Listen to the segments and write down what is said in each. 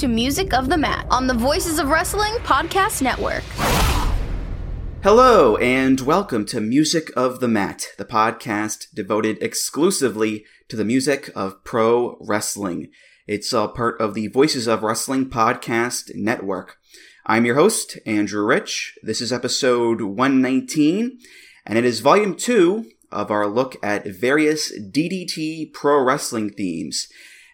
To Music of the Mat on the Voices of Wrestling Podcast Network. Hello, and welcome to Music of the Mat, the podcast devoted exclusively to the music of pro wrestling. It's a part of the Voices of Wrestling Podcast Network. I'm your host, Andrew Rich. This is episode 119, and it is volume 2 of our look at various DDT pro wrestling themes.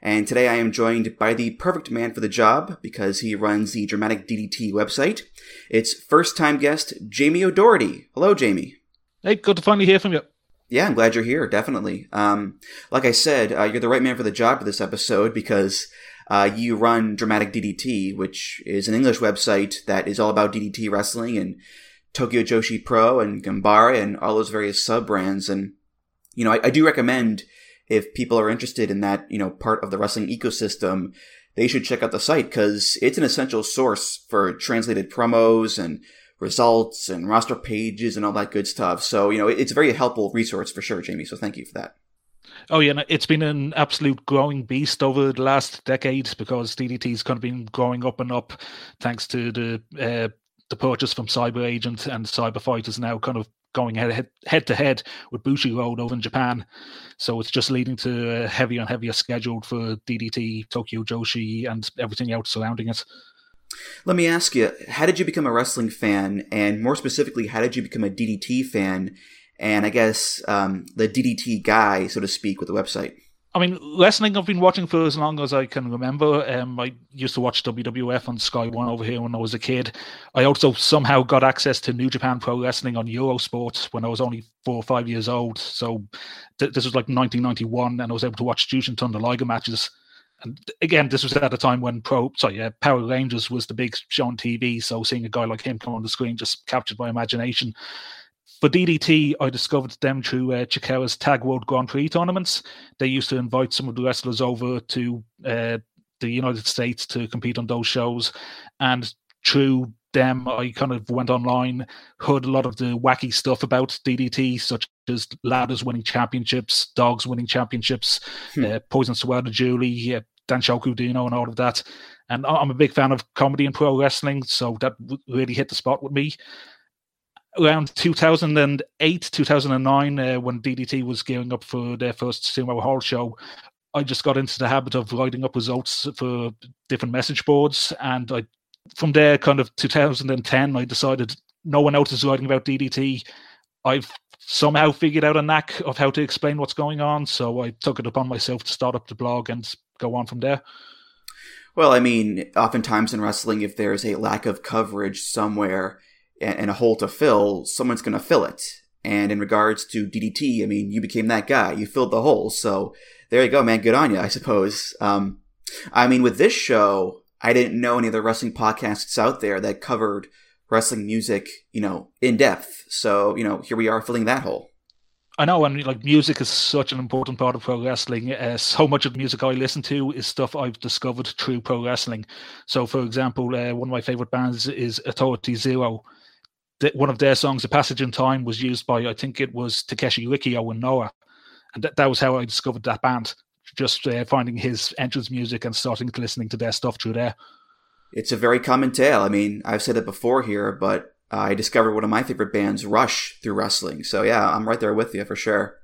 And today I am joined by the perfect man for the job because he runs the Dramatic DDT website. It's first time guest Jamie O'Doherty. Hello, Jamie. Hey, good to finally hear from you. Yeah, I'm glad you're here, definitely. Um, like I said, uh, you're the right man for the job for this episode because uh, you run Dramatic DDT, which is an English website that is all about DDT wrestling and Tokyo Joshi Pro and Ganbare and all those various sub brands. And, you know, I, I do recommend if people are interested in that, you know, part of the wrestling ecosystem, they should check out the site because it's an essential source for translated promos and results and roster pages and all that good stuff. So, you know, it's a very helpful resource for sure, Jamie. So thank you for that. Oh yeah, it's been an absolute growing beast over the last decade because DDT's kind of been growing up and up thanks to the uh, the purchase from Cyber Agent and Cyber Fighters now kind of going head head to head with Bushiroad over in Japan. So it's just leading to a heavier and heavier schedule for DDT, Tokyo Joshi, and everything else surrounding it. Let me ask you, how did you become a wrestling fan? And more specifically, how did you become a DDT fan? And I guess um, the DDT guy, so to speak, with the website. I mean, wrestling I've been watching for as long as I can remember. Um, I used to watch WWF on Sky One over here when I was a kid. I also somehow got access to New Japan Pro Wrestling on Eurosport when I was only four or five years old. So th- this was like 1991, and I was able to watch Jushin Thunder Liger matches. And again, this was at a time when Pro, sorry, uh, Power Rangers was the big show on TV. So seeing a guy like him come on the screen just captured my imagination for DDT, I discovered them through uh, Chikara's Tag World Grand Prix tournaments. They used to invite some of the wrestlers over to uh, the United States to compete on those shows. And through them, I kind of went online, heard a lot of the wacky stuff about DDT, such as ladders winning championships, dogs winning championships, Hmm. uh, Poison Sawada Julie, uh, Danshoku Dino, and all of that. And I'm a big fan of comedy and pro wrestling, so that w- really hit the spot with me around 2008 2009 uh, when ddt was gearing up for their first sumo hall show i just got into the habit of writing up results for different message boards and i from there kind of 2010 i decided no one else is writing about ddt i've somehow figured out a knack of how to explain what's going on so i took it upon myself to start up the blog and go on from there. Well, I mean, oftentimes in wrestling, if there's a lack of coverage somewhere and, a hole to fill, someone's going to fill it. And in regards to DDT, I mean, you became that guy. You filled the hole. So there you go, man. Good on you, I suppose. Um, I mean, with this show, I didn't know any other wrestling podcasts out there that covered wrestling music, you know, in depth. So, you know, here we are filling that hole. I know, and like music is such an important part of pro wrestling. Uh, so much of the music I listen to is stuff I've discovered through pro wrestling. So, for example, uh, one of my favorite bands is Authority Zero. The, one of their songs, "A Passage in Time," was used by I think it was Takeshi Rikio and Noah, and that, that was how I discovered that band just uh, finding his entrance music and starting to listening to their stuff through there. It's a very common tale. I mean, I've said it before here, but I discovered one of my favorite bands, Rush, through wrestling. So yeah, I'm right there with you for sure.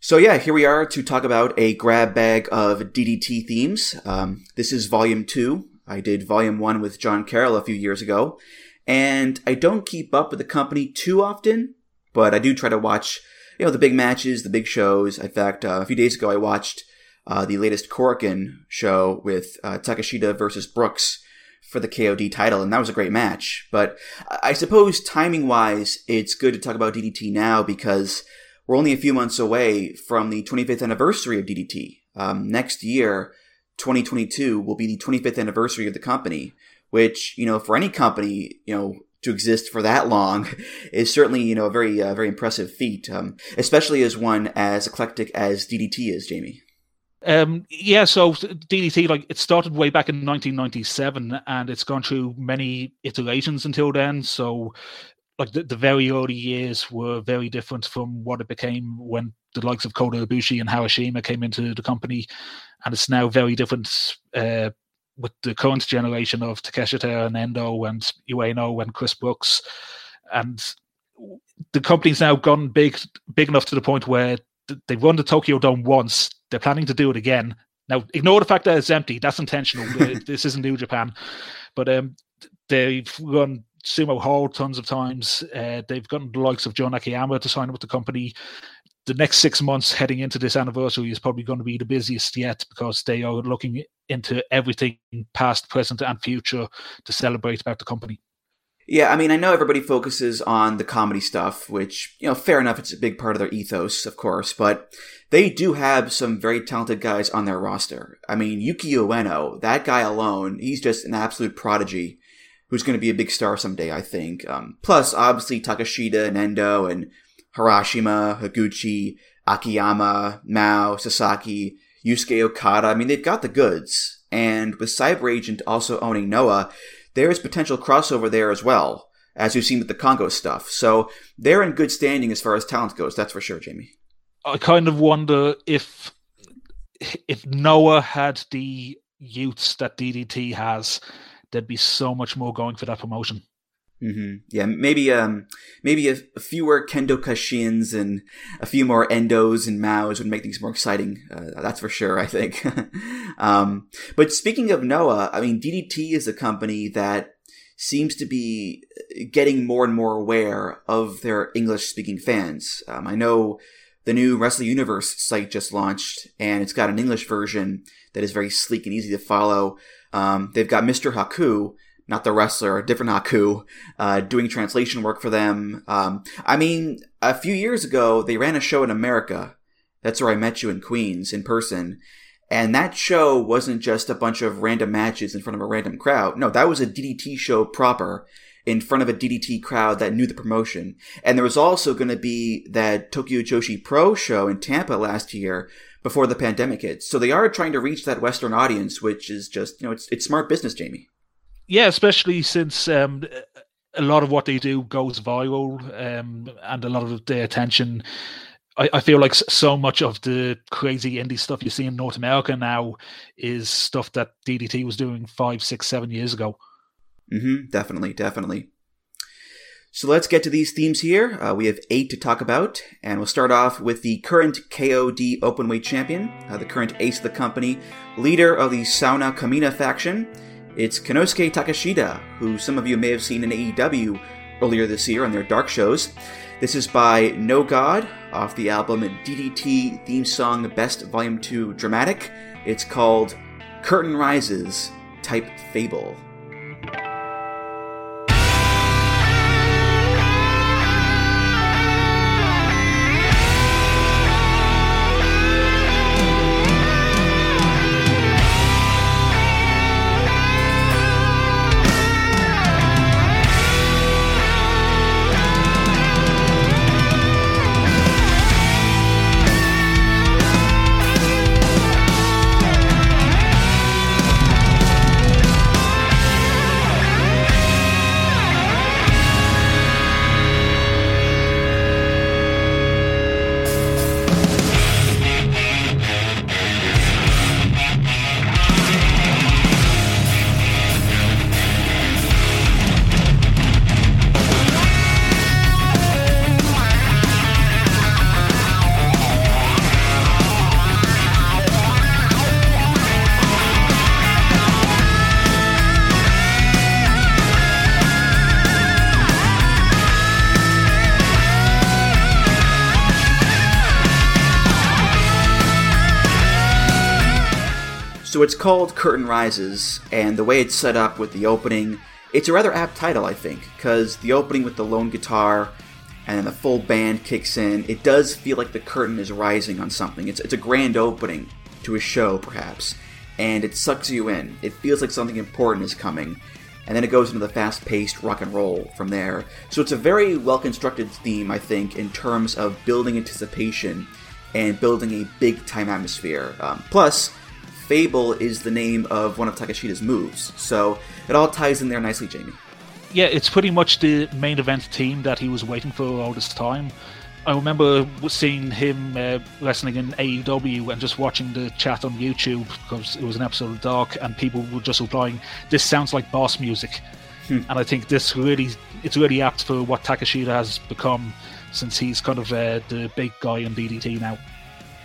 So yeah, here we are to talk about a grab bag of DDT themes. Um, this is volume two. I did volume one with John Carroll a few years ago, and I don't keep up with the company too often, but I do try to watch, you know, the big matches, the big shows. In fact, uh, a few days ago, I watched uh, the latest Korakuen show with uh, Takeshita versus Brooks for the KOD title, and that was a great match. But I suppose timing wise, it's good to talk about DDT now because we're only a few months away from the 25th anniversary of DDT. Um, next year, 2022 will be the 25th anniversary of the company, which, you know, for any company, you know, to exist for that long is certainly, you know, a very, uh, very impressive feat, um, especially as one as eclectic as DDT is, Jamie. Um, yeah, so DDT, like it started way back in 1997, and it's gone through many iterations until then. So, like the, the very early years were very different from what it became when the likes of Kota Ibushi and Harashima came into the company, and it's now very different uh, with the current generation of Takeshita and Endo and Ueno and Chris Brooks, and the company's now gone big, big enough to the point where they've run the Tokyo Dome once. They're planning to do it again. Now, ignore the fact that it's empty. That's intentional. this isn't New Japan, but um, they've run Sumo Hall tons of times. Uh, they've gotten the likes of Jun Akiyama to sign with the company. The next six months heading into this anniversary is probably going to be the busiest yet because they are looking into everything past, present, and future to celebrate about the company. Yeah, I mean, I know everybody focuses on the comedy stuff, which, you know, fair enough, it's a big part of their ethos, of course, but they do have some very talented guys on their roster. I mean, Yuki Ueno, that guy alone, he's just an absolute prodigy who's going to be a big star someday, I think. Um, plus, obviously, Takeshita and Endo and Harashima, Higuchi, Akiyama, Mao, Sasaki, Yusuke Okada. I mean, they've got the goods. And with Cyber Agent also owning Noah, there is potential crossover there as well, as we've seen with the Kongo stuff. So they're in good standing as far as talent goes, that's for sure, Jamie. I kind of wonder if if Noah had the youths that DDT has, there'd be so much more going for that promotion. Mm-hmm. Yeah, maybe um, maybe a, a fewer Kendo Kashins and a few more Endos and Maos would make things more exciting. Uh, that's for sure, I think. um, but speaking of Noah, I mean, DDT is a company that seems to be getting more and more aware of their English-speaking fans. Um, I know the new Wrestle Universe site just launched, and it's got an English version that is very sleek and easy to follow. Um, they've got Mr. Haku, not the wrestler, a different Haku, uh, doing translation work for them. Um, I mean, a few years ago, they ran a show in America. That's where I met you in Queens in person. And that show wasn't just a bunch of random matches in front of a random crowd. No, that was a DDT show proper in front of a DDT crowd that knew the promotion. And there was also going to be that Tokyo Joshi Pro show in Tampa last year before the pandemic hit. So they are trying to reach that Western audience, which is just, you know, it's, it's smart business, Jamie yeah, especially since um, a lot of what they do goes viral, um, and a lot of their attention. I, I, feel like so much of the crazy indie stuff you see in North America now is stuff that DDT was doing five, six, seven years ago. Mm-hmm, definitely, definitely. So let's get to these themes here. Uh, we have eight to talk about, and we'll start off with the current KOD Openweight champion, uh, the current ace of the company, leader of the Sauna Kamina faction, it's Konosuke Takeshita, who some of you may have seen in AEW earlier this year on their dark shows. This is by No God off the album DDT theme song Best Volume 2 Dramatic. It's called Curtain Rises Type Fable. Called Curtain Rises, and the way it's set up with the opening, it's a rather apt title, I think, because the opening with the lone guitar and then the full band kicks in, it does feel like the curtain is rising on something. It's, it's a grand opening to a show, perhaps, and it sucks you in. It feels like something important is coming, and then it goes into the fast paced rock and roll from there. So it's a very well constructed theme, I think, in terms of building anticipation and building a big time atmosphere. Um, plus, Fable is the name of one of Takeshita's moves, so it all ties in there nicely, Jamie. Yeah, it's pretty much the main event team that he was waiting for all this time. I remember seeing him uh, wrestling in AEW and just watching the chat on YouTube because it was an episode of Dark, and people were just replying, "This sounds like boss music," and I think this really it's really apt for what Takeshita has become since he's kind of uh, the big guy in DDT now.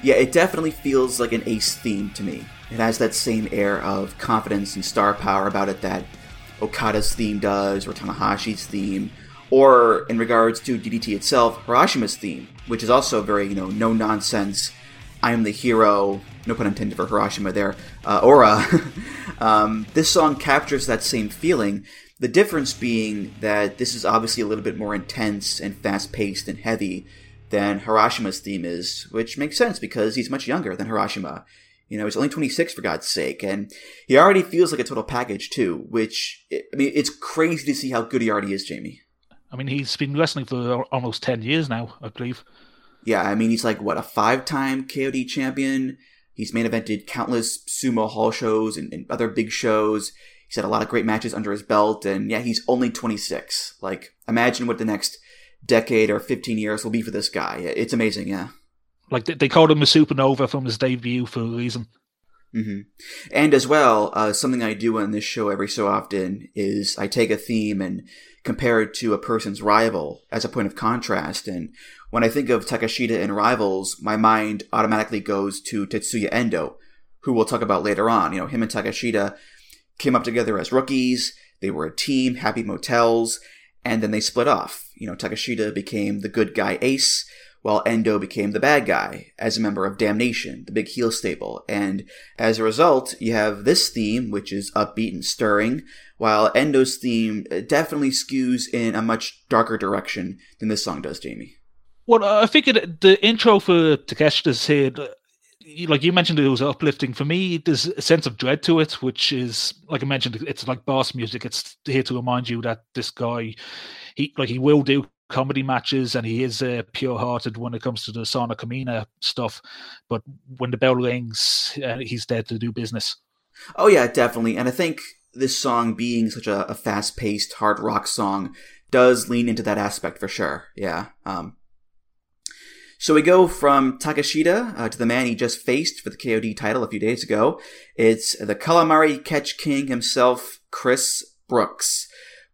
Yeah, it definitely feels like an ace theme to me. It has that same air of confidence and star power about it that Okada's theme does, or Tanahashi's theme, or in regards to DDT itself, Harashima's theme, which is also very, you know, no nonsense, I am the hero, no pun intended for Harashima there, uh, aura. um, this song captures that same feeling. The difference being that this is obviously a little bit more intense and fast paced and heavy than Harashima's theme is, which makes sense because he's much younger than Harashima. You know, he's only 26 for God's sake, and he already feels like a total package too. Which I mean, it's crazy to see how good he already is, Jamie. I mean, he's been wrestling for almost ten years now, I believe. Yeah, I mean, he's like what a five-time KOD champion. He's main evented countless sumo hall shows and, and other big shows. He's had a lot of great matches under his belt, and yeah, he's only 26. Like, imagine what the next decade or 15 years will be for this guy. It's amazing, yeah. Like they, they called him a supernova from his debut for a reason. hmm And as well, uh, something I do on this show every so often is I take a theme and compare it to a person's rival as a point of contrast. And when I think of Takeshita and rivals, my mind automatically goes to Tetsuya Endo, who we'll talk about later on. You know, him and Takeshita came up together as rookies. They were a team, happy motels, and then they split off. You know, Takashita became the good guy ace, while Endo became the bad guy as a member of Damnation, the big heel stable. And as a result, you have this theme, which is upbeat and stirring, while Endo's theme definitely skews in a much darker direction than this song does, Jamie. Well, I think the intro for Takeshita's uh, like you mentioned, it was uplifting. For me, there's a sense of dread to it, which is, like I mentioned, it's like boss music. It's here to remind you that this guy, he like he will do comedy matches and he is uh, pure-hearted when it comes to the Sauna Kamina stuff. But when the bell rings, uh, he's dead to do business. Oh yeah, definitely. And I think this song being such a, a fast-paced hard rock song does lean into that aspect for sure. Yeah. Um, so we go from Takeshita uh, to the man he just faced for the KOD title a few days ago. It's the Calamari Catch King himself, Chris Brooks.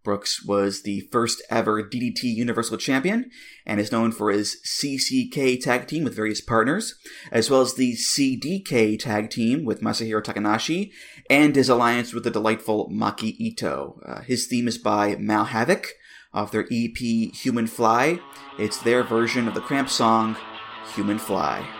Brooks was the first ever DDT Universal Champion and is known for his CCK tag team with various partners, as well as the CDK tag team with Masahiro Takanashi and his alliance with the delightful Maki Itoh. Uh, his theme is by Mal Havoc off their EP Human Fly. It's their version of the Cramp song Human Fly.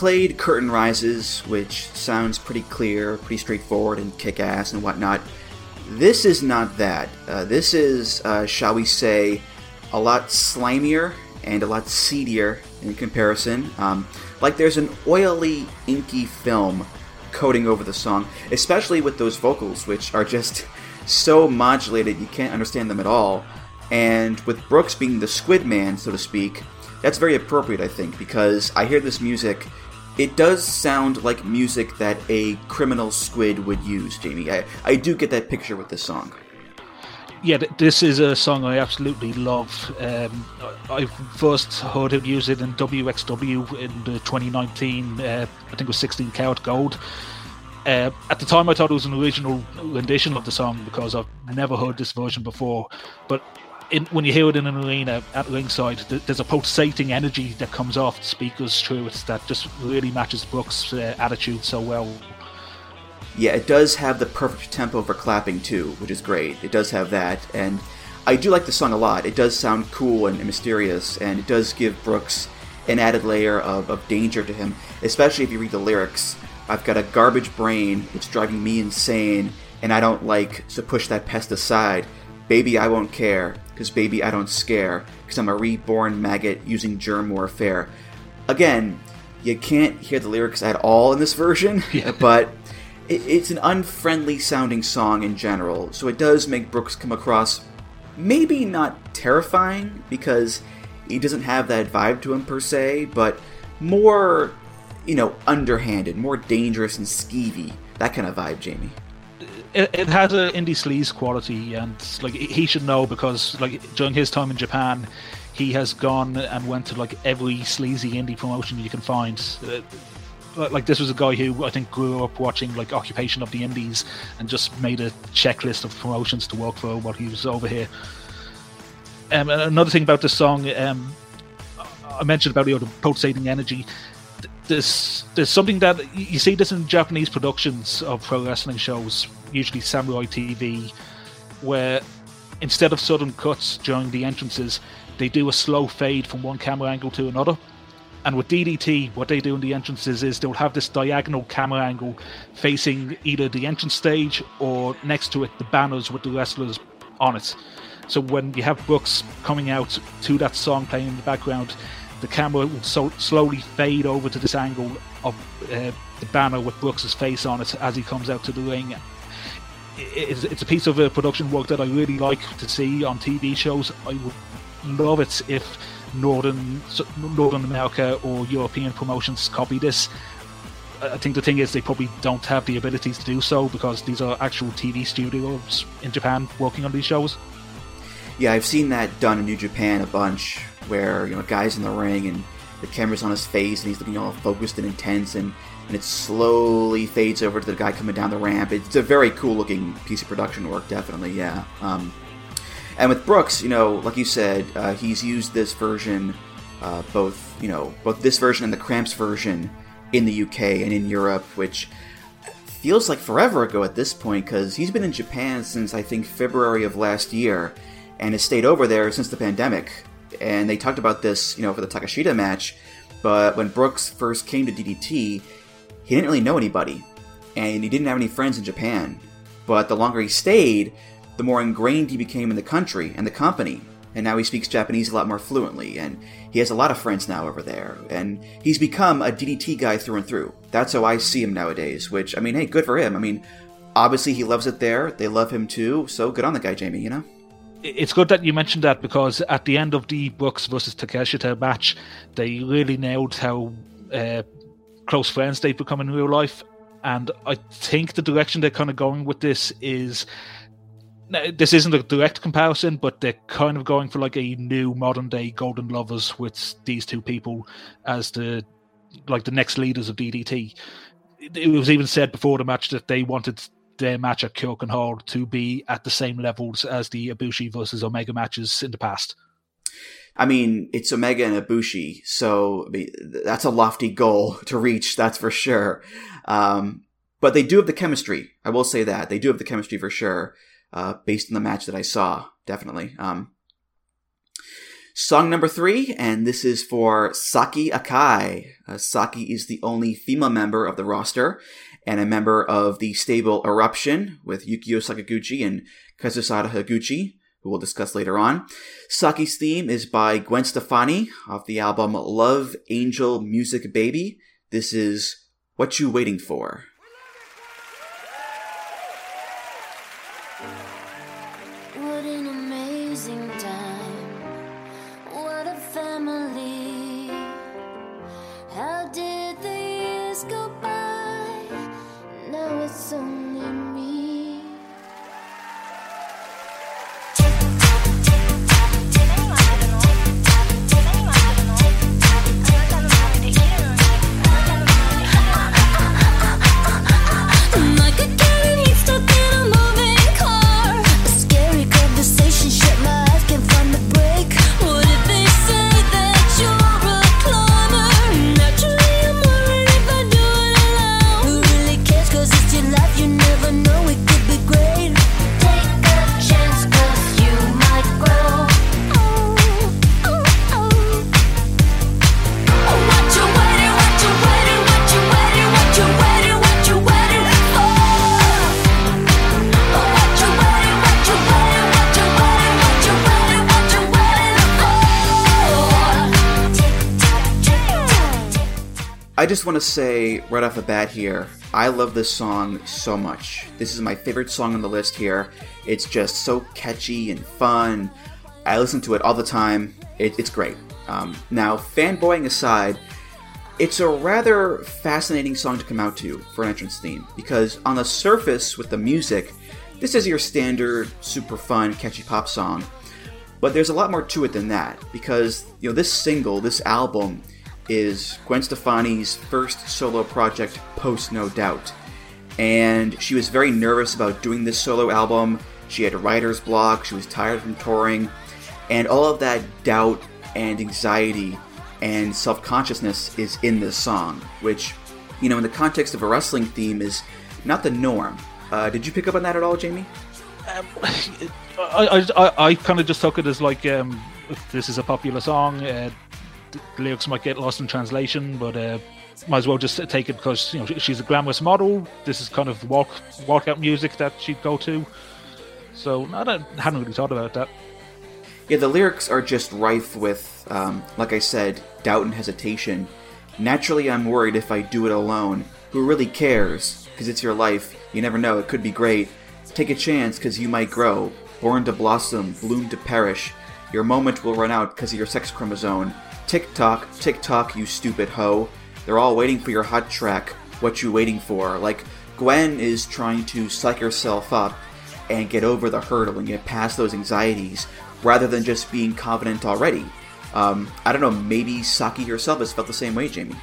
Played Curtain Rises, which sounds pretty clear, pretty straightforward, and kick ass and whatnot. This is not that. Uh, this is, uh, shall we say, a lot slimier and a lot seedier in comparison. Um, like there's an oily, inky film coating over the song, especially with those vocals, which are just so modulated you can't understand them at all. And with Brooks being the Squid Man, so to speak, that's very appropriate, I think, because I hear this music. It does sound like music that a criminal squid would use, Jamie. I, I do get that picture with this song. Yeah, this is a song I absolutely love. Um, I first heard him use it in WXW in the 2019, uh, I think it was 16 Karat Gold. Uh, at the time, I thought it was an original rendition of the song because I've never heard this version before. But in, when you hear it in an arena at ringside, th- there's a pulsating energy that comes off the speakers through it that just really matches Brooks' uh, attitude so well. Yeah, it does have the perfect tempo for clapping too, which is great. It does have that, and I do like the song a lot. It does sound cool and, and mysterious, and it does give Brooks an added layer of, of danger to him, especially if you read the lyrics. I've got a garbage brain, it's driving me insane, and I don't like to push that pest aside. Baby, I won't care, because baby, I don't scare, because I'm a reborn maggot using germ warfare. Again, you can't hear the lyrics at all in this version, but it, it's an unfriendly sounding song in general, so it does make Brooks come across maybe not terrifying because he doesn't have that vibe to him per se, but more, you know, underhanded, more dangerous and skeevy. That kind of vibe, Jamie. It, has an indie sleaze quality, and like he should know because like during his time in Japan, he has gone and went to like every sleazy indie promotion you can find. Uh, like- this was a guy who I think grew up watching like Occupation of the Indies and just made a checklist of promotions to work for while he was over here. Um, another thing about this song, um, I mentioned about the pulsating energy. Th- There's there's something that you see this in Japanese productions of pro wrestling shows, usually Samurai TV, where instead of sudden cuts during the entrances, they do a slow fade from one camera angle to another. And with DDT, what they do in the entrances is they'll have this diagonal camera angle facing either the entrance stage or next to it the banners with the wrestlers on it. So when you have Brooks coming out to that song playing in the background, the camera will so slowly fade over to this angle of uh, the banner with Brooks's face on it as he comes out to the ring. It's, it's a piece of uh, production work that I really like to see on TV shows. I would love it if Northern Northern America or European promotions copy this. I think the thing is they probably don't have the abilities to do so because these are actual TV studios in Japan working on these shows. Yeah, I've seen that done in New Japan a bunch, where you know, a guy's in the ring and the camera's on his face and he's looking all focused and intense, and and it slowly fades over to the guy coming down the ramp. It's a very cool looking piece of production work, definitely. Yeah. Um, and with Brooks, you know, like you said, uh, he's used this version, uh, both you know, both this version and the Cramps version in the UK and in Europe, which feels like forever ago at this point because he's been in Japan since I think February of last year, and has stayed over there since the pandemic. And they talked about this, you know, for the Takeshita match. But when Brooks first came to DDT, he didn't really know anybody, and he didn't have any friends in Japan. But the longer he stayed, the more ingrained he became in the country and the company. And now he speaks Japanese a lot more fluently, and he has a lot of friends now over there. And he's become a DDT guy through and through. That's how I see him nowadays, which, I mean, hey, good for him. I mean, obviously he loves it there. They love him too, so good on the guy, Jamie, you know? It's good that you mentioned that because at the end of the Brooks versus Takeshita match, they really nailed how uh, close friends they've become in real life. And I think the direction they're kind of going with this is now, this isn't a direct comparison, but they're kind of going for like a new modern day Golden Lovers with these two people as the like the next leaders of DDT. It was even said before the match that they wanted their match at Kirk Hall to be at the same levels as the Ibushi versus Omega matches in the past. I mean, it's Omega and Ibushi, so I mean, that's a lofty goal to reach, that's for sure. Um, but they do have the chemistry. I will say that they do have the chemistry for sure, uh, based on the match that I saw, definitely. Um, song number three, and this is for Saki Akai. Uh, Saki is the only female member of the roster, and a member of the stable Eruption with Yukio Sakaguchi and Kazusada Higuchi, who we'll discuss later on. Saki's theme is by Gwen Stefani off the album Love Angel Music Baby. This is What You Waiting For. Just want to say right off the bat here, I love this song so much. This is my favorite song on the list here. It's just so catchy and fun. I listen to it all the time. It, it's great. Um, now, fanboying aside, it's a rather fascinating song to come out to for an entrance theme because on the surface with the music, this is your standard super fun catchy pop song. But there's a lot more to it than that because you know this single, this album is Gwen Stefani's first solo project post No Doubt. And she was very nervous about doing this solo album. She had writer's block, she was tired from touring, and all of that doubt and anxiety and self consciousness is in this song, which, you know, in the context of a wrestling theme, is not the norm. Uh, did you pick up on that at all, Jamie? I, I, I, I kind of just took it as like um, this is a popular song. Uh, lyrics might get lost in translation, but uh, might as well just take it because you know she's a glamorous model. This is kind of walk walkout music that she'd go to. So I hadn't really thought about that. Yeah, the lyrics are just rife with, um, like I said, doubt and hesitation. Naturally, I'm worried if I do it alone. Who really cares? Because it's your life. You never know, it could be great. Take a chance, because you might grow. Born to blossom, bloom to perish. Your moment will run out because of your sex chromosome. Tick tock, tick tock, you stupid hoe. They're all waiting for your hot track. What you waiting for? Like, Gwen is trying to psych herself up and get over the hurdle and get past those anxieties rather than just being confident already. Um, I don't know, maybe Saki herself has felt the same way, Jamie.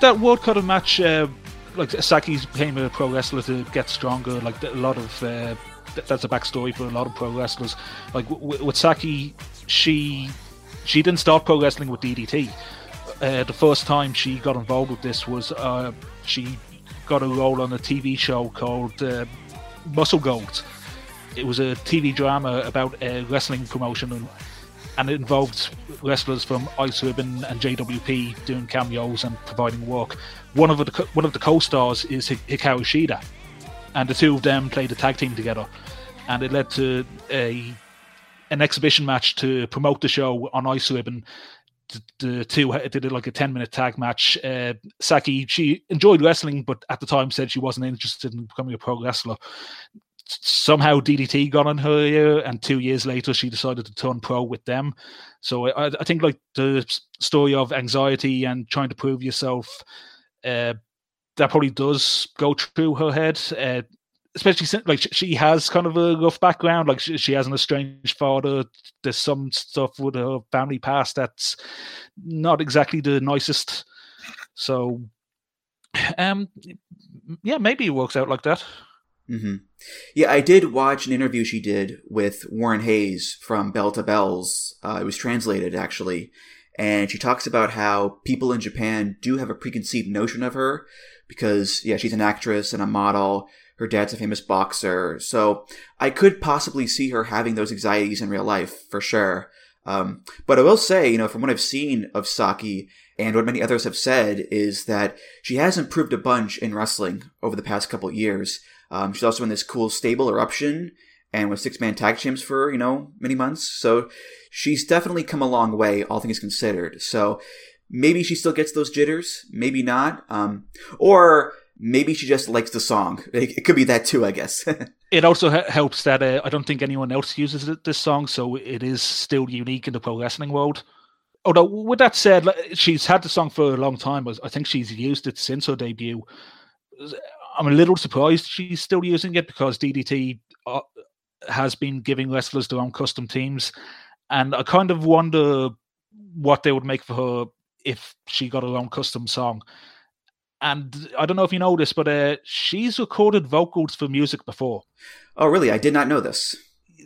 That World Cup of match, uh, like Saki became a pro wrestler to get stronger. Like a lot of uh, that's a backstory for a lot of pro wrestlers. Like with Saki, she she didn't start pro wrestling with DDT. Uh, the first time she got involved with this was uh, she got a role on a TV show called uh, Muscle Girl. It was a TV drama about a wrestling promotion and and it involved wrestlers from Ice Ribbon and JWP doing cameos and providing work. One of the one of the co-stars is Hikaru Shida, and the two of them played a tag team together, and it led to a an exhibition match to promote the show on Ice Ribbon. The, two did it like a ten minute tag match. Uh, Saki she enjoyed wrestling, but at the time said she wasn't interested in becoming a pro wrestler somehow DDT got on her ear, and two years later she decided to turn pro with them. So I, I think like the story of anxiety and trying to prove yourself, uh, that probably does go through her head. Uh, especially since like she, has kind of a rough background, like she, she has an estranged father. There's some stuff with her family past that's not exactly the nicest. So, um, yeah, maybe it works out like that. mm-hmm. Yeah, I did watch an interview she did with Warren Hayes from Bell to Bells. Uh, it was translated, actually. And she talks about how people in Japan do have a preconceived notion of her because, yeah, she's an actress and a model. Her dad's a famous boxer. So I could possibly see her having those anxieties in real life, for sure. Um, but I will say, you know, from what I've seen of Saki and what many others have said, is that she has improved a bunch in wrestling over the past couple years. Um, she's also in this cool stable eruption and with six man tag champs for, you know, many months. So she's definitely come a long way, all things considered. So maybe she still gets those jitters, maybe not. Um, or maybe she just likes the song. It, it could be that too, I guess. It also he- helps that uh, I don't think anyone else uses this song, so it is still unique in the pro wrestling world. Although, with that said, she's had the song for a long time. I think she's used it since her debut. I'm a little surprised she's still using it because DDT uh, has been giving wrestlers their own custom teams, and I kind of wonder what they would make for her if she got her own custom song. And I don't know if you know this, but uh, she's recorded vocals for music before. oh, really? I did not know this.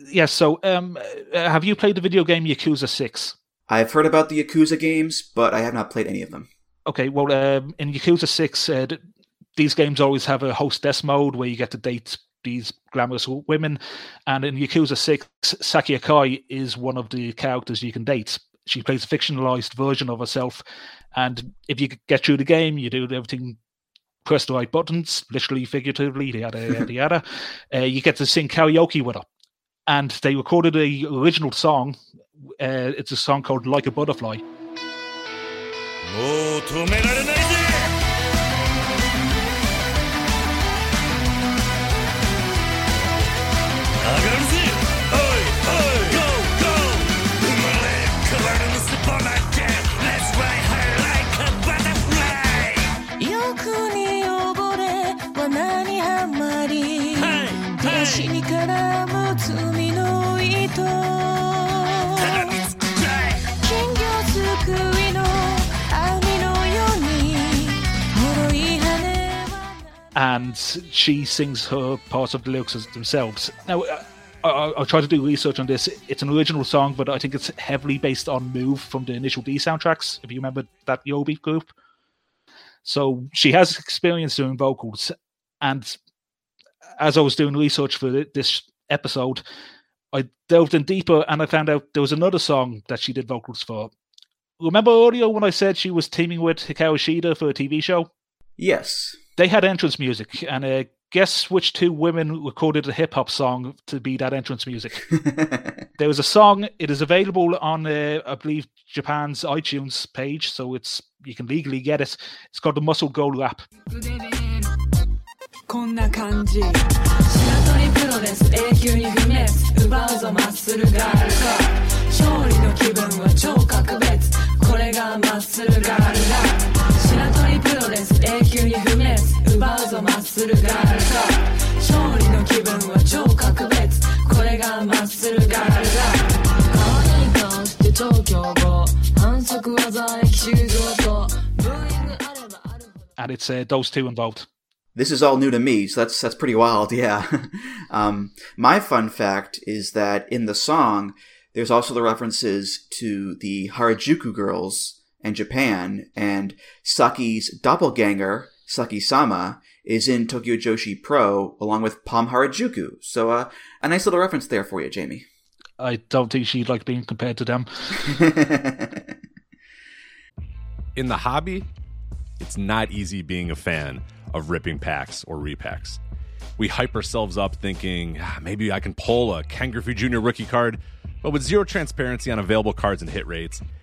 Yes. So, um, uh, have you played the video game Yakuza Six? I've heard about the Yakuza games, but I have not played any of them. Okay. Well, um, in Yakuza Six, uh, these games always have a hostess mode where you get to date these glamorous women, and in Yakuza Six, Saki Akai is one of the characters you can date. She plays a fictionalized version of herself, and if you get through the game, you do everything. Press the right buttons, literally, figuratively, yada yada yada. Uh, you get to sing karaoke with her, and they recorded a original song. Uh, it's a song called "Like a Butterfly." And she sings her parts of the lyrics themselves. Now, I, I- I'll try to do research on this. It's an original song, but I think it's heavily based on Move from the initial D soundtracks, if you remember that Yobi group. So she has experience doing vocals. And as I was doing research for this episode, I delved in deeper and I found out there was another song that she did vocals for. Remember earlier when I said she was teaming with Hikaru Shida for a TV show? Yes they had entrance music, and uh, guess which two women recorded a hip hop song to be that entrance music? there was a song. It is available on, uh, I believe, Japan's iTunes page, so it's you can legally get it. It's called the Muscle Girl Rap 白鳥プロレス永久に不滅奪うぞマッスルガールか勝利の気分は超格別これがマッスルガールだ可愛い顔して超強豪反則技駅修造とブーイングあればあるほど And it's uh, those two involved. This is all new to me, so that's that's pretty wild. Yeah. um, my fun fact is that in the song, there's also the references to the Harajuku girls and Japan, and Saki's doppelganger, Saki Sama, is in Tokyo Joshi Pro along with Pom Harajuku. So, uh, a nice little reference there for you, Jamie. I don't think she'd like being compared to them. in the hobby, it's not easy being a fan of ripping packs or repacks. We hype ourselves up thinking "Ah, maybe I can pull a Ken Griffey Jr. rookie card, but with zero transparency on available cards and hit rates,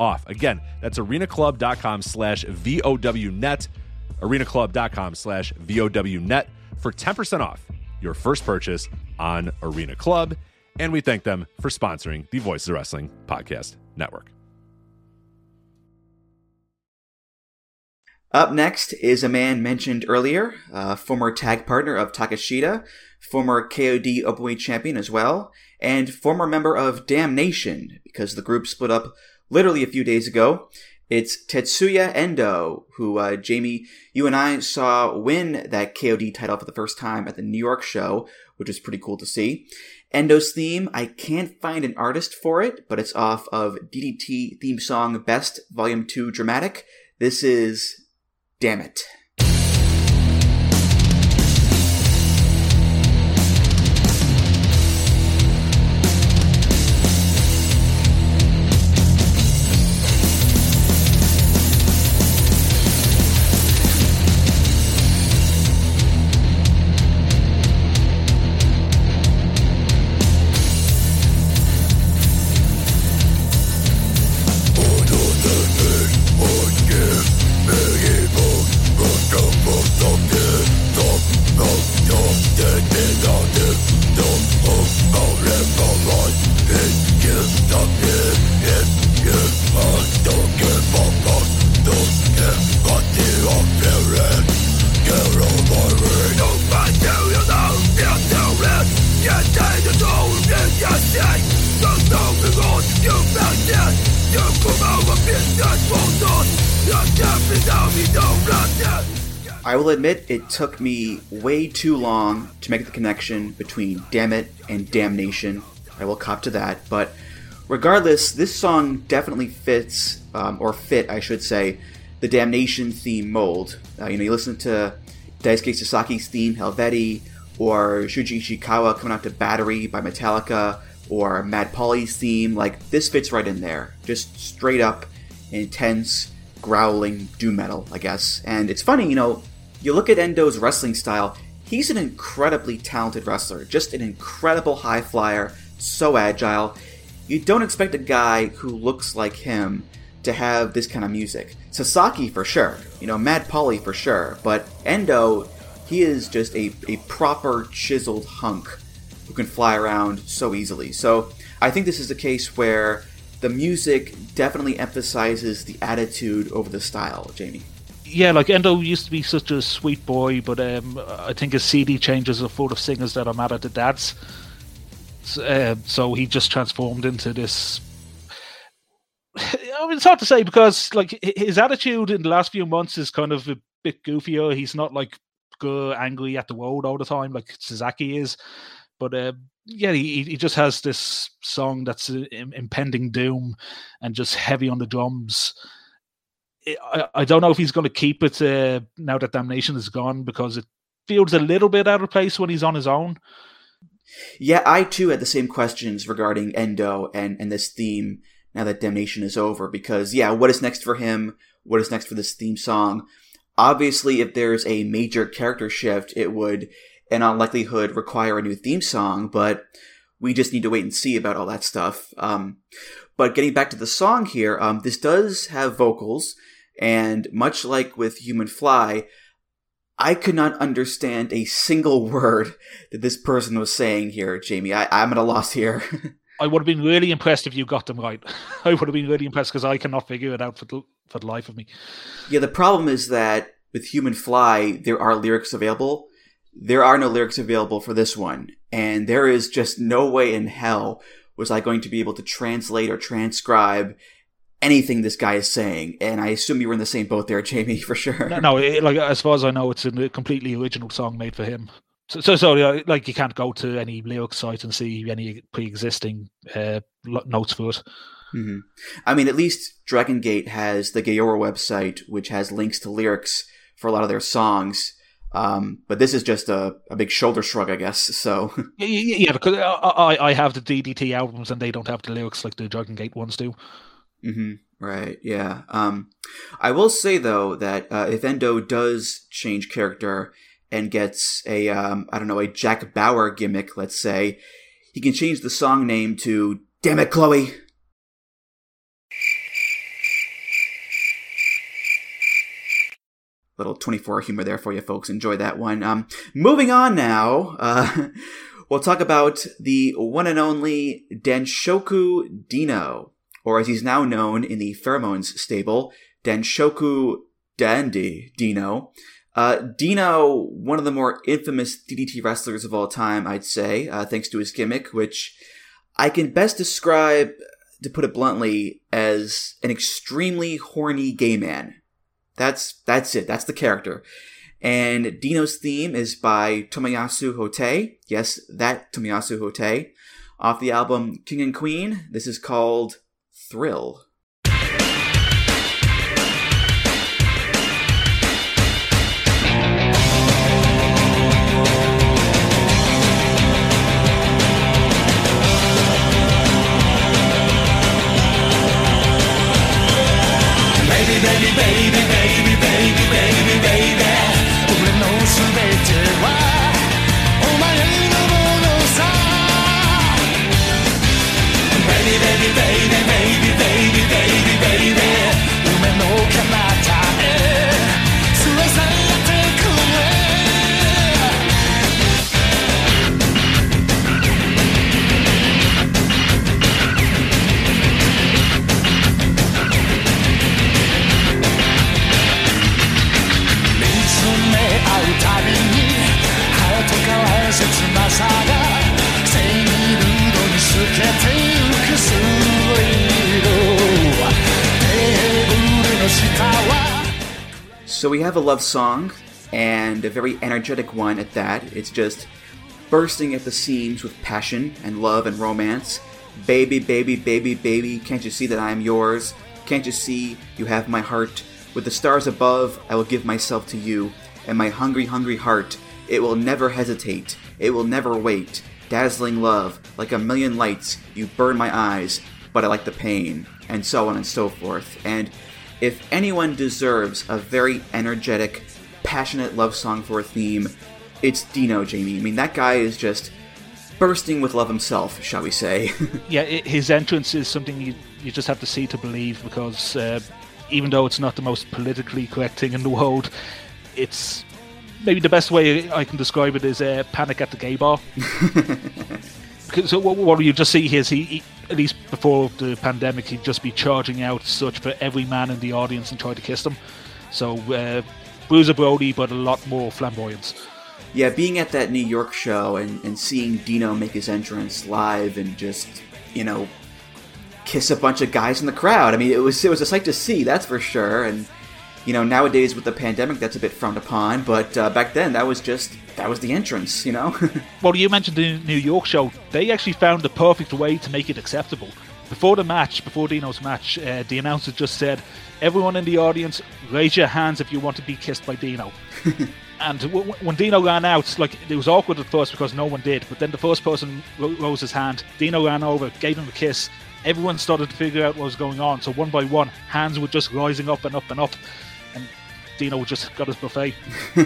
off. Again, that's arenaclub.com slash VOWnet. arenaclub.com slash VOWnet for 10% off your first purchase on Arena Club. And we thank them for sponsoring the Voices of Wrestling Podcast Network. Up next is a man mentioned earlier, uh, former tag partner of Takeshita, former KOD Openweight champion as well, and former member of Damnation, because the group split up literally a few days ago. It's Tetsuya Endo, who, uh, Jamie, you and I saw win that KOD title for the first time at the New York show, which is pretty cool to see. Endo's theme, I can't find an artist for it, but it's off of DDT theme song Best Volume 2 Dramatic. This is Damn It. Will admit it took me way too long to make the connection between Damn It and Damnation. I will cop to that. But regardless, this song definitely fits, um, or fit, I should say, the Damnation theme mold. Uh, you know, you listen to Daisuke Sasaki's theme, Helveti, or Shuji Ishikawa coming out to Battery by Metallica, or Mad Paulie's theme. Like, this fits right in there. Just straight up, intense, growling doom metal, I guess. And it's funny, you know, you look at Endo's wrestling style, he's an incredibly talented wrestler, just an incredible high flyer, so agile. You don't expect a guy who looks like him to have this kind of music. Sasaki for sure, you know, Mad Paulie for sure, but Endo, he is just a, a proper chiseled hunk who can fly around so easily. So I think this is a case where the music definitely emphasizes the attitude over the style, Jamie. Yeah, like Endo used to be such a sweet boy, but um, I think his CD changes are full of singers that are mad at the dads. So, uh, so he just transformed into this. I mean, it's hard to say because like his attitude in the last few months is kind of a bit goofier. He's not like angry at the world all the time like Sasaki is, but uh, yeah, he he just has this song that's uh, impending doom and just heavy on the drums. I, don't know if he's going to keep it uh, now that Damnation is gone because it feels a little bit out of place when he's on his own. Yeah, I too had the same questions regarding Endo and, and this theme now that Damnation is over because, yeah, what is next for him? What is next for this theme song? Obviously, if there's a major character shift, it would, in all likelihood, require a new theme song, but we just need to wait and see about all that stuff. Um, but getting back to the song here, um, this does have vocals, and much like with Human Fly, I could not understand a single word that this person was saying here, Jamie. I, I'm at a loss here. I would have been really impressed if you got them right. I would have been really impressed because I cannot figure it out for the, for the life of me. Yeah, the problem is that with Human Fly, there are lyrics available. There are no lyrics available for this one, and there is just no way in hell was I going to be able to translate or transcribe anything this guy is saying. And I assume you were in the same boat there, Jamie, for sure. No, no it, like as far as I know, it's a completely original song made for him. So, so, so uh, like you can't go to any lyric site and see any pre-existing uh, notes for it. hmm I mean, at least Dragon Gate has the Gayora website, which has links to lyrics for a lot of their songs. Um, but this is just a, a big shoulder shrug, I guess. So, Yeah, because I, I I have the DDT albums and they don't have the lyrics like the Dragon Gate ones do. Hmm right, yeah. Um, I will say though that uh, if Endo does change character and gets a, um, I don't know, a Jack Bauer gimmick, let's say, he can change the song name to "Damn It, Chloe." little 24 humor there for you folks. Enjoy that one. Um, moving on now, uh, we'll talk about the one and only Danshoku Dino, or as he's now known in the Pheromones stable, Danshoku Dandy Dino. Uh, Dino, one of the more infamous DDT wrestlers of all time, I'd say, uh, thanks to his gimmick, which I can best describe, to put it bluntly, as an extremely horny gay man. That's that's it. That's the character. And Dino's theme is by Tomoyasu Hotei. Yes, that Tomoyasu Hotei. Off the album King and Queen. This is called Thrill. So we have a love song, and a very energetic one at that. It's just bursting at the seams with passion and love and romance. Baby, baby, baby, baby, can't you see that I am yours? Can't you see you have my heart? With the stars above, I will give myself to you, and my hungry, hungry heart, it will never hesitate, it will never wait. Dazzling love, like a million lights, you burn my eyes, but I like the pain, and so on and so forth. And if anyone deserves a very energetic, passionate love song for a theme, it's Dino Jamie. I mean, that guy is just bursting with love himself, shall we say. Yeah, i his entrance is something you you just have to see to believe because uh, even though it's not the most politically correct thing in the world, it's maybe the best way I can describe it is uh, Panic at the Gay Bar. so what, what you just see is he, he, at least before the pandemic, he'd just be charging out such for every man in the audience and try to kiss them. So uh, Bruiser Brody, but a lot more flamboyance. yeah, being at that New York show and, and seeing Dino make his entrance live and just, you know, kiss a bunch of guys in the crowd. I mean, it was it was a sight to see, that's for sure. And you know, nowadays with the pandemic, that's a bit frowned upon. But uh, back then, that was just that was the entrance. You know. Well, you mentioned the New York show. They actually found the perfect way to make it acceptable. Before the match, before Dino's match, uh, the announcer just said, "Everyone in the audience, raise your hands if you want to be kissed by Dino." and w- when Dino ran out, like it was awkward at first because no one did. But then the first person ro- rose his hand. Dino ran over, gave him a kiss. Everyone started to figure out what was going on. So one by one, hands were just rising up and up and up, and Dino just got his buffet.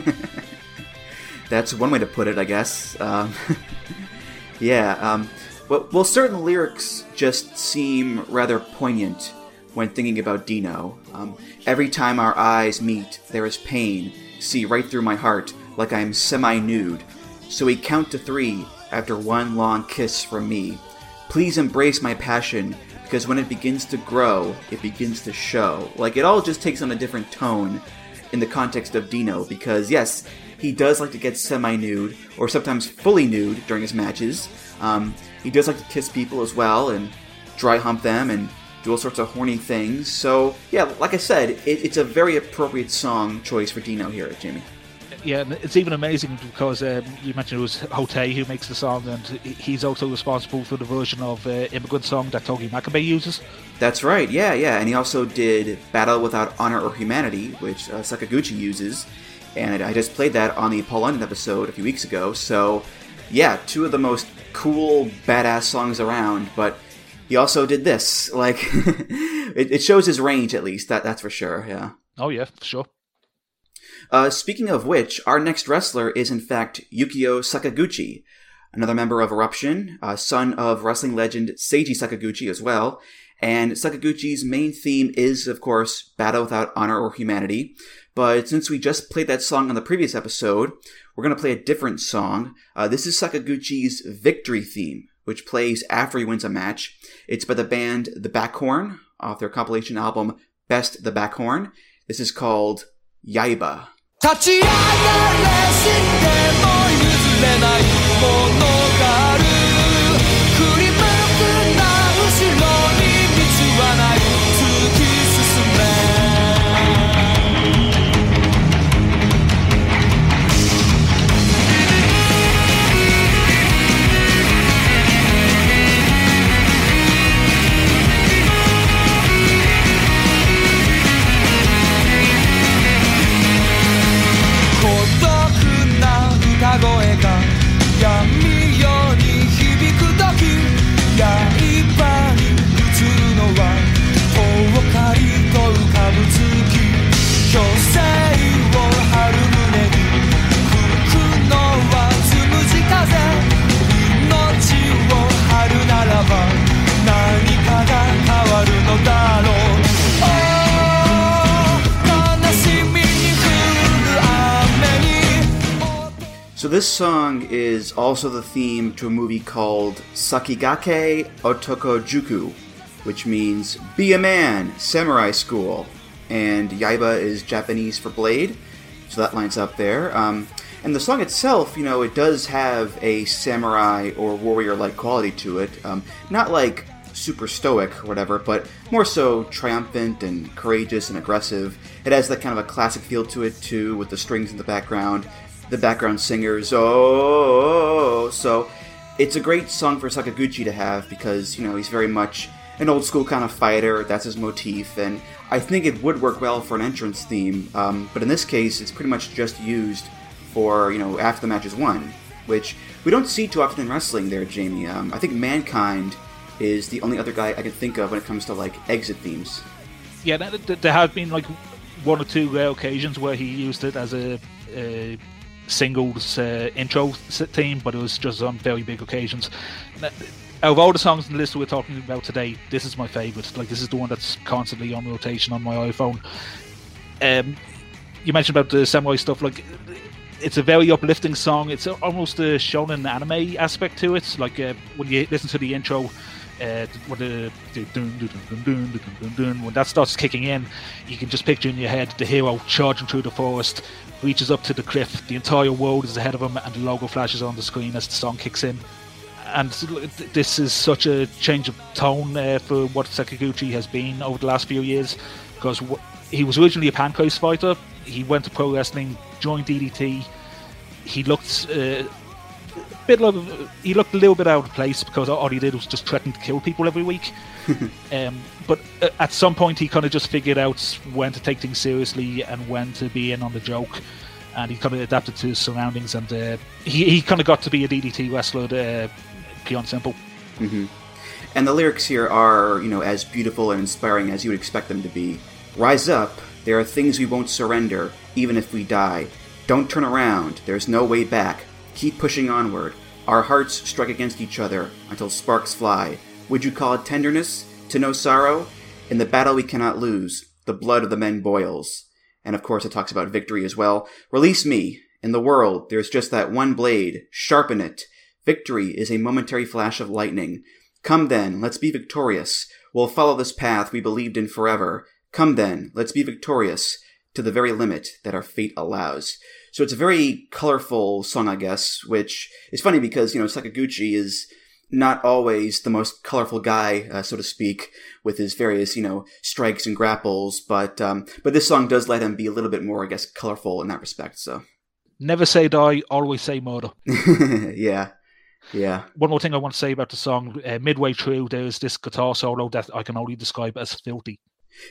That's one way to put it, I guess. Um, yeah. Um, well, well, certain lyrics just seem rather poignant when thinking about Dino. Um, Every time our eyes meet, there is pain. See right through my heart, like I'm semi nude. So we count to three after one long kiss from me. Please embrace my passion, because when it begins to grow, it begins to show. Like, it all just takes on a different tone in the context of Dino, because yes, he does like to get semi nude, or sometimes fully nude during his matches. Um, he does like to kiss people as well, and dry hump them, and do all sorts of horny things. So, yeah, like I said, it, it's a very appropriate song choice for Dino here, at Jamie. Yeah, and it's even amazing because um, you mentioned it was Hotei who makes the song, and he's also responsible for the version of uh, Immigrant Song that Togi Makabe uses. That's right, yeah, yeah. And he also did Battle Without Honor or Humanity, which uh, Sakaguchi uses. And I just played that on the Paul London episode a few weeks ago. So, yeah, two of the most cool, badass songs around. But he also did this. Like, it, it shows his range, at least. That That's for sure, yeah. Oh yeah, for sure. Uh, speaking of which, our next wrestler is in fact Yukio Sakaguchi, another member of Eruption, uh, son of wrestling legend Seiji Sakaguchi as well. And Sakaguchi's main theme is, of course, Battle Without Honor or Humanity. But since we just played that song on the previous episode, we're going to play a different song. Uh, this is Sakaguchi's victory theme, which plays after he wins a match. It's by the band The Backhorn off their compilation album Best the Backhorn. This is called Yaiba. 닿지 않아 랬을 때만. Is also the theme to a movie called Sakigake Otokojuku, which means be a man, samurai school. And Yaiba is Japanese for blade, so that lines up there. Um, and the song itself, you know, it does have a samurai or warrior-like quality to it. Um, not like super stoic or whatever, but more so triumphant and courageous and aggressive. It has that kind of a classic feel to it too, with the strings in the background, the background singers. Oh, so it's a great song for Sakaguchi to have because you know he's very much an old school kind of fighter. That's his motif, and I think it would work well for an entrance theme. Um, but in this case, it's pretty much just used for you know after the match is won, which we don't see too often in wrestling. There, Jamie. Um, I think Mankind is the only other guy I can think of when it comes to like exit themes. Yeah, th- th- there have been like one or two rare occasions where he used it as a, a singles uh, intro theme, but it was just on very big occasions. Out of all the songs in the list we're talking about today, this is my favorite. Like this is the one that's constantly on rotation on my iPhone. Um, you mentioned about the samurai stuff. Like it's a very uplifting song. It's almost a shonen anime aspect to it. Like uh, when you listen to the intro, when that starts kicking in, you can just picture in your head the hero charging through the forest, reaches up to the cliff, the entire world is ahead of him, and the logo flashes on the screen as the song kicks in. And this is such a change of tone uh, for what Sakaguchi has been over the last few years, because w- he was originally a pancrase fighter. He went to pro wrestling, joined DDT. He looked bit like he looked a little bit out of place because all he did was just threaten to kill people every week. um, but uh, at some point, he kind of just figured out when to take things seriously and when to be in on the joke. And he kind of adapted to his surroundings, and uh, he, he kind of got to be a DDT wrestler, uh, and simple. And the lyrics here are, you know, as beautiful and inspiring as you would expect them to be. Rise up, there are things we won't surrender, even if we die. Don't turn around, there's no way back. Keep pushing onward. Our hearts strike against each other until sparks fly. Would you call it tenderness? To know sorrow? In the battle we cannot lose, the blood of the men boils. And of course, it talks about victory as well. Release me. In the world, there's just that one blade. Sharpen it. Victory is a momentary flash of lightning. Come then, let's be victorious. We'll follow this path we believed in forever. Come then, let's be victorious to the very limit that our fate allows. So it's a very colorful song, I guess, which is funny because, you know, Sakaguchi is not always the most colorful guy, uh, so to speak, with his various, you know, strikes and grapples, but, um, but this song does let him be a little bit more, I guess, colorful in that respect, so. Never say die, always say murder. yeah. Yeah. One more thing I want to say about the song: uh, midway through, there's this guitar solo that I can only describe as filthy.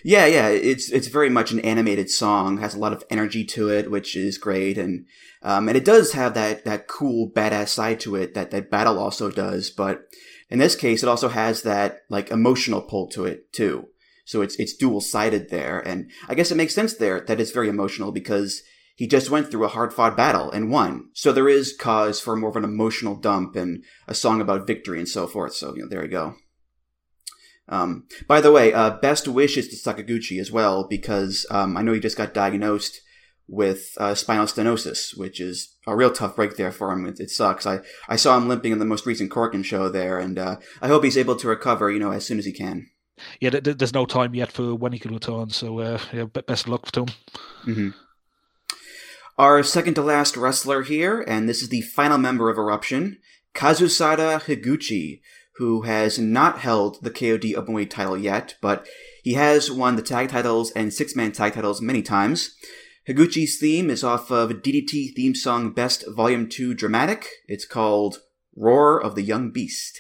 Yeah, yeah, it's it's very much an animated song. Has a lot of energy to it, which is great, and um, and it does have that that cool badass side to it that that battle also does. But in this case, it also has that like emotional pull to it too. So it's it's dual sided there, and I guess it makes sense there that it's very emotional because he just went through a hard fought battle and won. So there is cause for more of an emotional dump and a song about victory and so forth. So you know, there you go. Um, by the way, uh, best wishes to Sakaguchi as well, because um, I know he just got diagnosed with uh, spinal stenosis, which is a real tough break there for him. It, it sucks. I, I saw him limping in the most recent Korakuen show there, and uh, I hope he's able to recover, you know, as soon as he can. Yeah, th- th- there's no time yet for when he can return. So uh, yeah, best of luck to him. hmm Our second to last wrestler here, and this is the final member of Eruption, Kazusada Higuchi, who has not held the KOD Openweight title yet, but he has won the tag titles and six man tag titles many times. Higuchi's theme is off of DDT theme song Best Volume 2 Dramatic. It's called Roar of the Young Beast.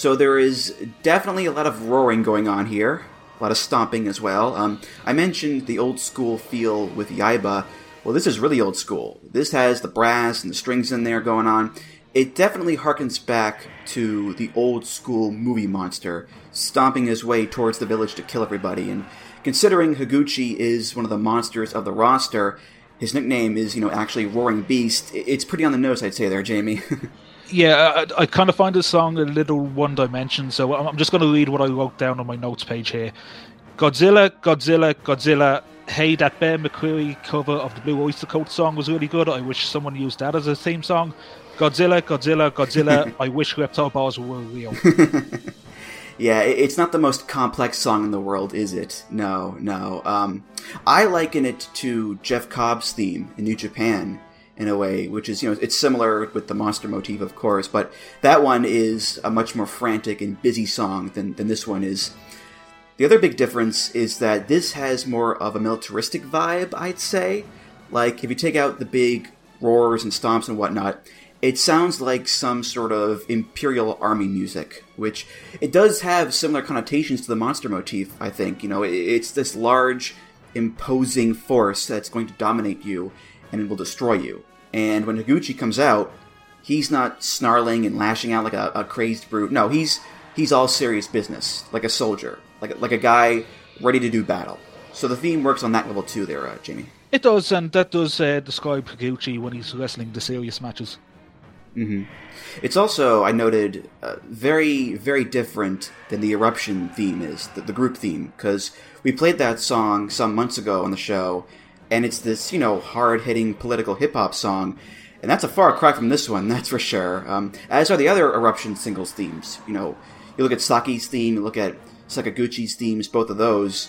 So there is definitely a lot of roaring going on here, a lot of stomping as well. Um, I mentioned the old school feel with Yaiba. Well, this is really old school. This has the brass and the strings in there going on. It definitely harkens back to the old school movie monster stomping his way towards the village to kill everybody. And considering Higuchi is one of the monsters of the roster, his nickname is, you know, actually Roaring Beast. It's pretty on the nose, I'd say there, Jamie. Yeah, I, I kind of find this song a little one dimension, so I'm I'm just going to read what I wrote down on my notes page here. Godzilla, Godzilla, Godzilla. Hey, that Bear McCreary cover of the Blue Oyster Cult song was really good. I wish someone used that as a theme song. Godzilla, Godzilla, Godzilla. I wish reptile bars were real. Yeah, it's not the most complex song in the world, is it? No, no. Um, I liken it to Jeff Cobb's theme in New Japan in a way, which is, you know, it's similar with the monster motif, of course, but that one is a much more frantic and busy song than, than this one is. The other big difference is that this has more of a militaristic vibe, I'd say. Like, if you take out the big roars and stomps and whatnot, it sounds like some sort of Imperial Army music, which it does have similar connotations to the monster motif, I think. You know, it's this large, imposing force that's going to dominate you and it will destroy you. And when Higuchi comes out, he's not snarling and lashing out like a, a crazed brute. No, he's he's all serious business, like a soldier, like a, like a guy ready to do battle. So the theme works on that level too, there, uh, Jamie. it does, and that does uh, describe Higuchi when he's wrestling the serious matches. hmm It's also, I noted, uh, very, very different than the Eruption theme is, the, the group theme, because we played that song some months ago on the show, and it's this, you know, hard hitting political hip hop song, and that's a far cry from this one, that's for sure. Um, as are the other Eruption singles themes. You know, you look at Saki's theme, you look at Sakaguchi's themes, both of those,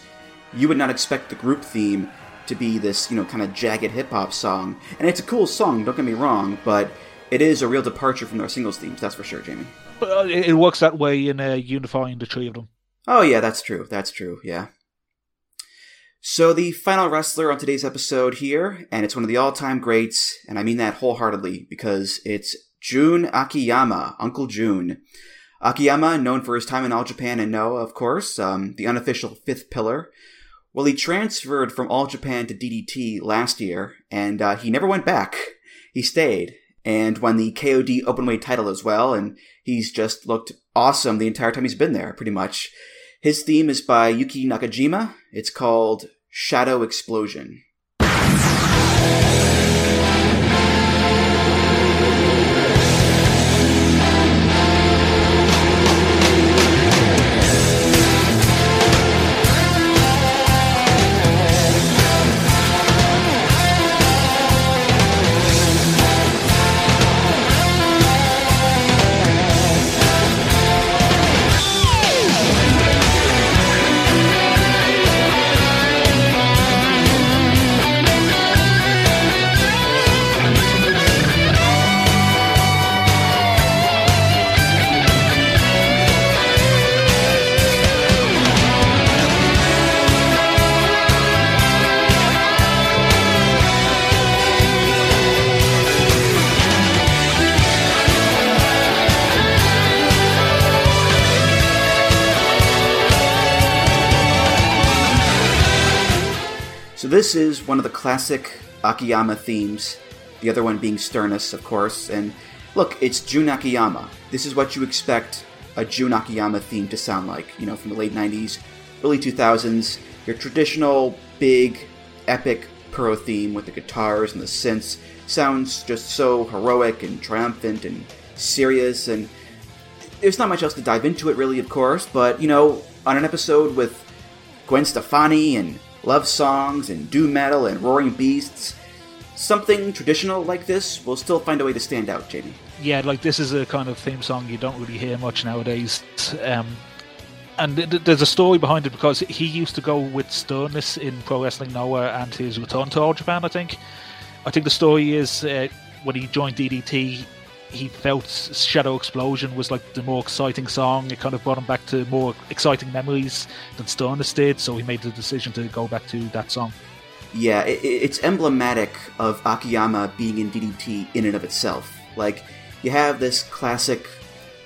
you would not expect the group theme to be this, you know, kind of jagged hip hop song. And it's a cool song, don't get me wrong, but it is a real departure from their singles themes, that's for sure, Jamie. But uh, it it works that way in uh, unifying the three of them. Oh, yeah, that's true. That's true, yeah. So, the final wrestler on today's episode here, and it's one of the all time greats, and I mean that wholeheartedly because it's Jun Akiyama, Uncle June. Akiyama, known for his time in All Japan and Noah, of course, um, the unofficial fifth pillar. Well, he transferred from All Japan to DDT last year, and uh, he never went back. He stayed, and won the KOD openweight title as well, and he's just looked awesome the entire time he's been there, pretty much. His theme is by Yuki Nakajima. It's called Shadow Explosion. This is one of the classic Akiyama themes, the other one being Sterness, of course. And look, it's Jun Akiyama. This is what you expect a Jun Akiyama theme to sound like, you know, from the late 90s, early 2000s. Your traditional, big, epic Puro theme with the guitars and the synths sounds just so heroic and triumphant and serious and there's not much else to dive into it really of course but you know on an episode with Gwen Stefani and love songs and doom metal and roaring beasts, something traditional like this will still find a way to stand out, Jamie. Yeah, like this is a kind of theme song you don't really hear much nowadays. Um, and th- th- there's a story behind it because he used to go with Sterness in Pro Wrestling Noah and his return to All Japan, I think. I think the story is uh, when he joined DDT, he felt Shadow Explosion was like the more exciting song. It kind of brought him back to more exciting memories than Sterness did, so he made the decision to go back to that song. Yeah, it, it's emblematic of Akiyama being in DDT in and of itself. Like, you have this classic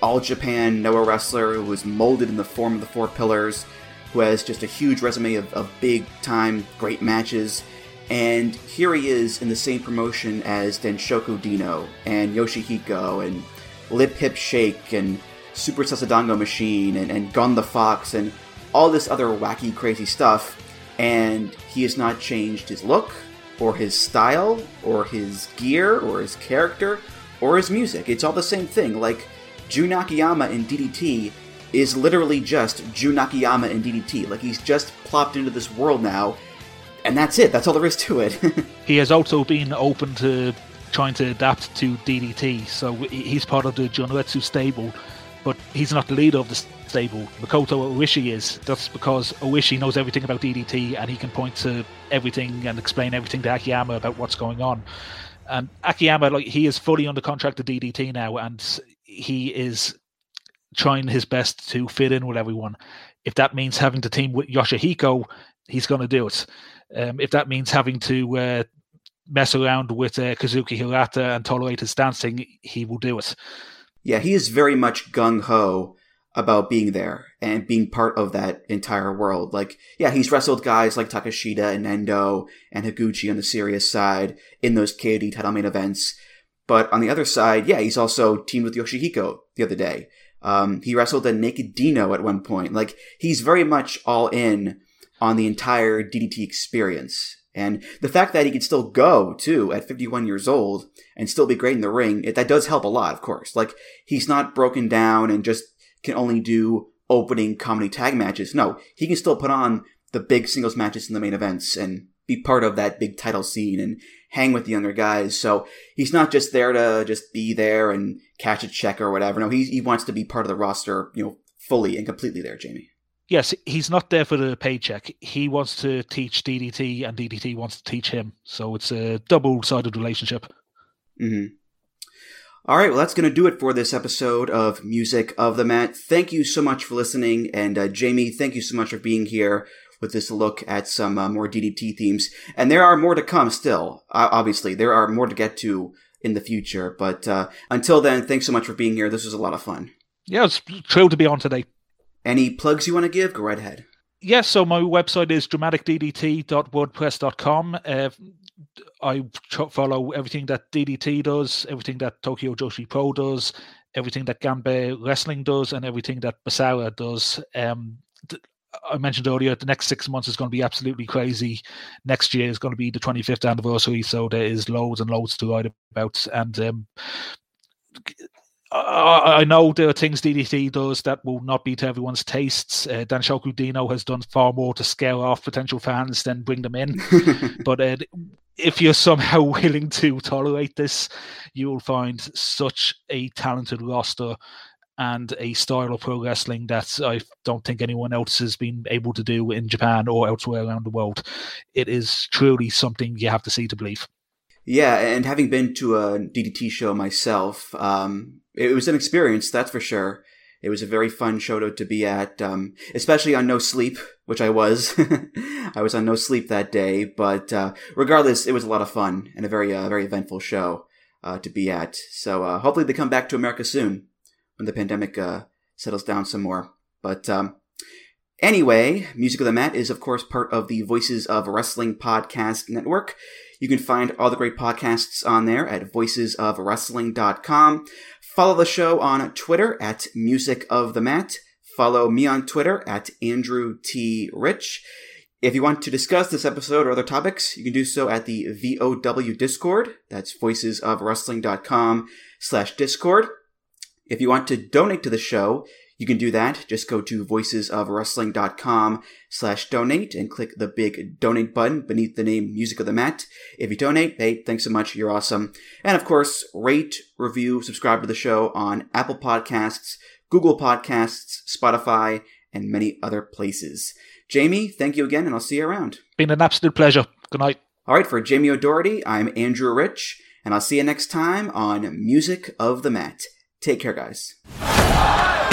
All Japan Noah wrestler who was molded in the form of the Four Pillars, who has just a huge resume of, of big time, great matches. And here he is in the same promotion as Danshoku Dino and Yoshihiko and Lip Hip Shake and Super Sasadango Machine and, and Gun the Fox and all this other wacky, crazy stuff. And he has not changed his look or his style or his gear or his character or his music. It's all the same thing. Like Jun Akiyama in DDT is literally just Jun Akiyama in DDT. Like he's just plopped into this world now and that's it. That's all there is to it. He has also been open to trying to adapt to DDT, so he's part of the Junretsu stable, but he's not the leader of the stable. Makoto Oishi is. That's because Oishi knows everything about DDT and he can point to everything and explain everything to Akiyama about what's going on. And Akiyama, like he is fully under contract to DDT now, and he is trying his best to fit in with everyone. If that means having to team with Yoshihiko, he's going to do it. Um, if that means having to uh, mess around with uh, Kazuki Hirata and tolerate his dancing, he will do it. yeah, he is very much gung ho about being there and being part of that entire world. Like, yeah, he's wrestled guys like Takeshita and Endo and Higuchi on the serious side in those KOD title main events. But on the other side, yeah, he's also teamed with Yoshihiko the other day. Um, he wrestled a Naked Dino at one point. Like, he's very much all in on the entire DDT experience. And the fact that he can still go, too, at 51 years old and still be great in the ring, it, that does help a lot, of course. Like, he's not broken down and just can only do opening comedy tag matches. No, he can still put on the big singles matches in the main events and be part of that big title scene and hang with the younger guys. So he's not just there to just be there and catch a check or whatever. No, he, he wants to be part of the roster, you know, fully and completely there, Jamie. Yes, he's not there for the paycheck. He wants to teach DDT, and DDT wants to teach him. So it's a double-sided relationship. hmm All right, well, that's going to do it for this episode of Music of the Mat. Thank you so much for listening. And uh, Jamie, thank you so much for being here with this look at some uh, more DDT themes. And there are more to come still, uh, obviously. There are more to get to in the future. But uh, until then, thanks so much for being here. This was a lot of fun. Yeah, it's thrilled to be on today. Any plugs you want to give? Go right ahead. Yes, so my website is dramaticddt.wordpress.com. Uh, I follow everything that DDT does, everything that Tokyo Joshi Pro does, everything that Ganbare Wrestling does, and everything that Basara does. Um, th- I mentioned earlier, the next six months is going to be absolutely crazy. Next year is going to be the 25th anniversary, so there is loads and loads to write about. And um, I, I know there are things DDT does that will not be to everyone's tastes. Uh, Danshoku Dino has done far more to scare off potential fans than bring them in. but uh, if you're somehow willing to tolerate this, you will find such a talented roster and a style of pro wrestling that I don't think anyone else has been able to do in Japan or elsewhere around the world. It is truly something you have to see to believe. Yeah, and having been to a DDT show myself, um, it was an experience, that's for sure. It was a very fun show to, to be at, um, especially on No Sleep, which I was. I was on No Sleep that day, but uh, regardless, it was a lot of fun and a very, uh, very eventful show uh, to be at. So uh, hopefully they come back to America soon when the pandemic uh, settles down some more. But um, Anyway, Music of the Mat is, of course, part of the Voices of Wrestling podcast network. You can find all the great podcasts on there at voicesofwrestling.com. Follow the show on Twitter at Music of the Mat. Follow me on Twitter at Andrew T. Rich. If you want to discuss this episode or other topics, you can do so at the VOW Discord. That's voicesofwrestling.com slash Discord. If you want to donate to the show, you can do that. Just go to voicesofwrestling.com slash donate and click the big donate button beneath the name Music of the Mat. If you donate, hey, thanks so much. You're awesome. And of course, rate, review, subscribe to the show on Apple Podcasts, Google Podcasts, Spotify, and many other places. Jamie, thank you again, and I'll see you around. Been an absolute pleasure. Good night. All right, for Jamie O'Doherty, I'm Andrew Rich, and I'll see you next time on Music of the Mat. Take care, guys.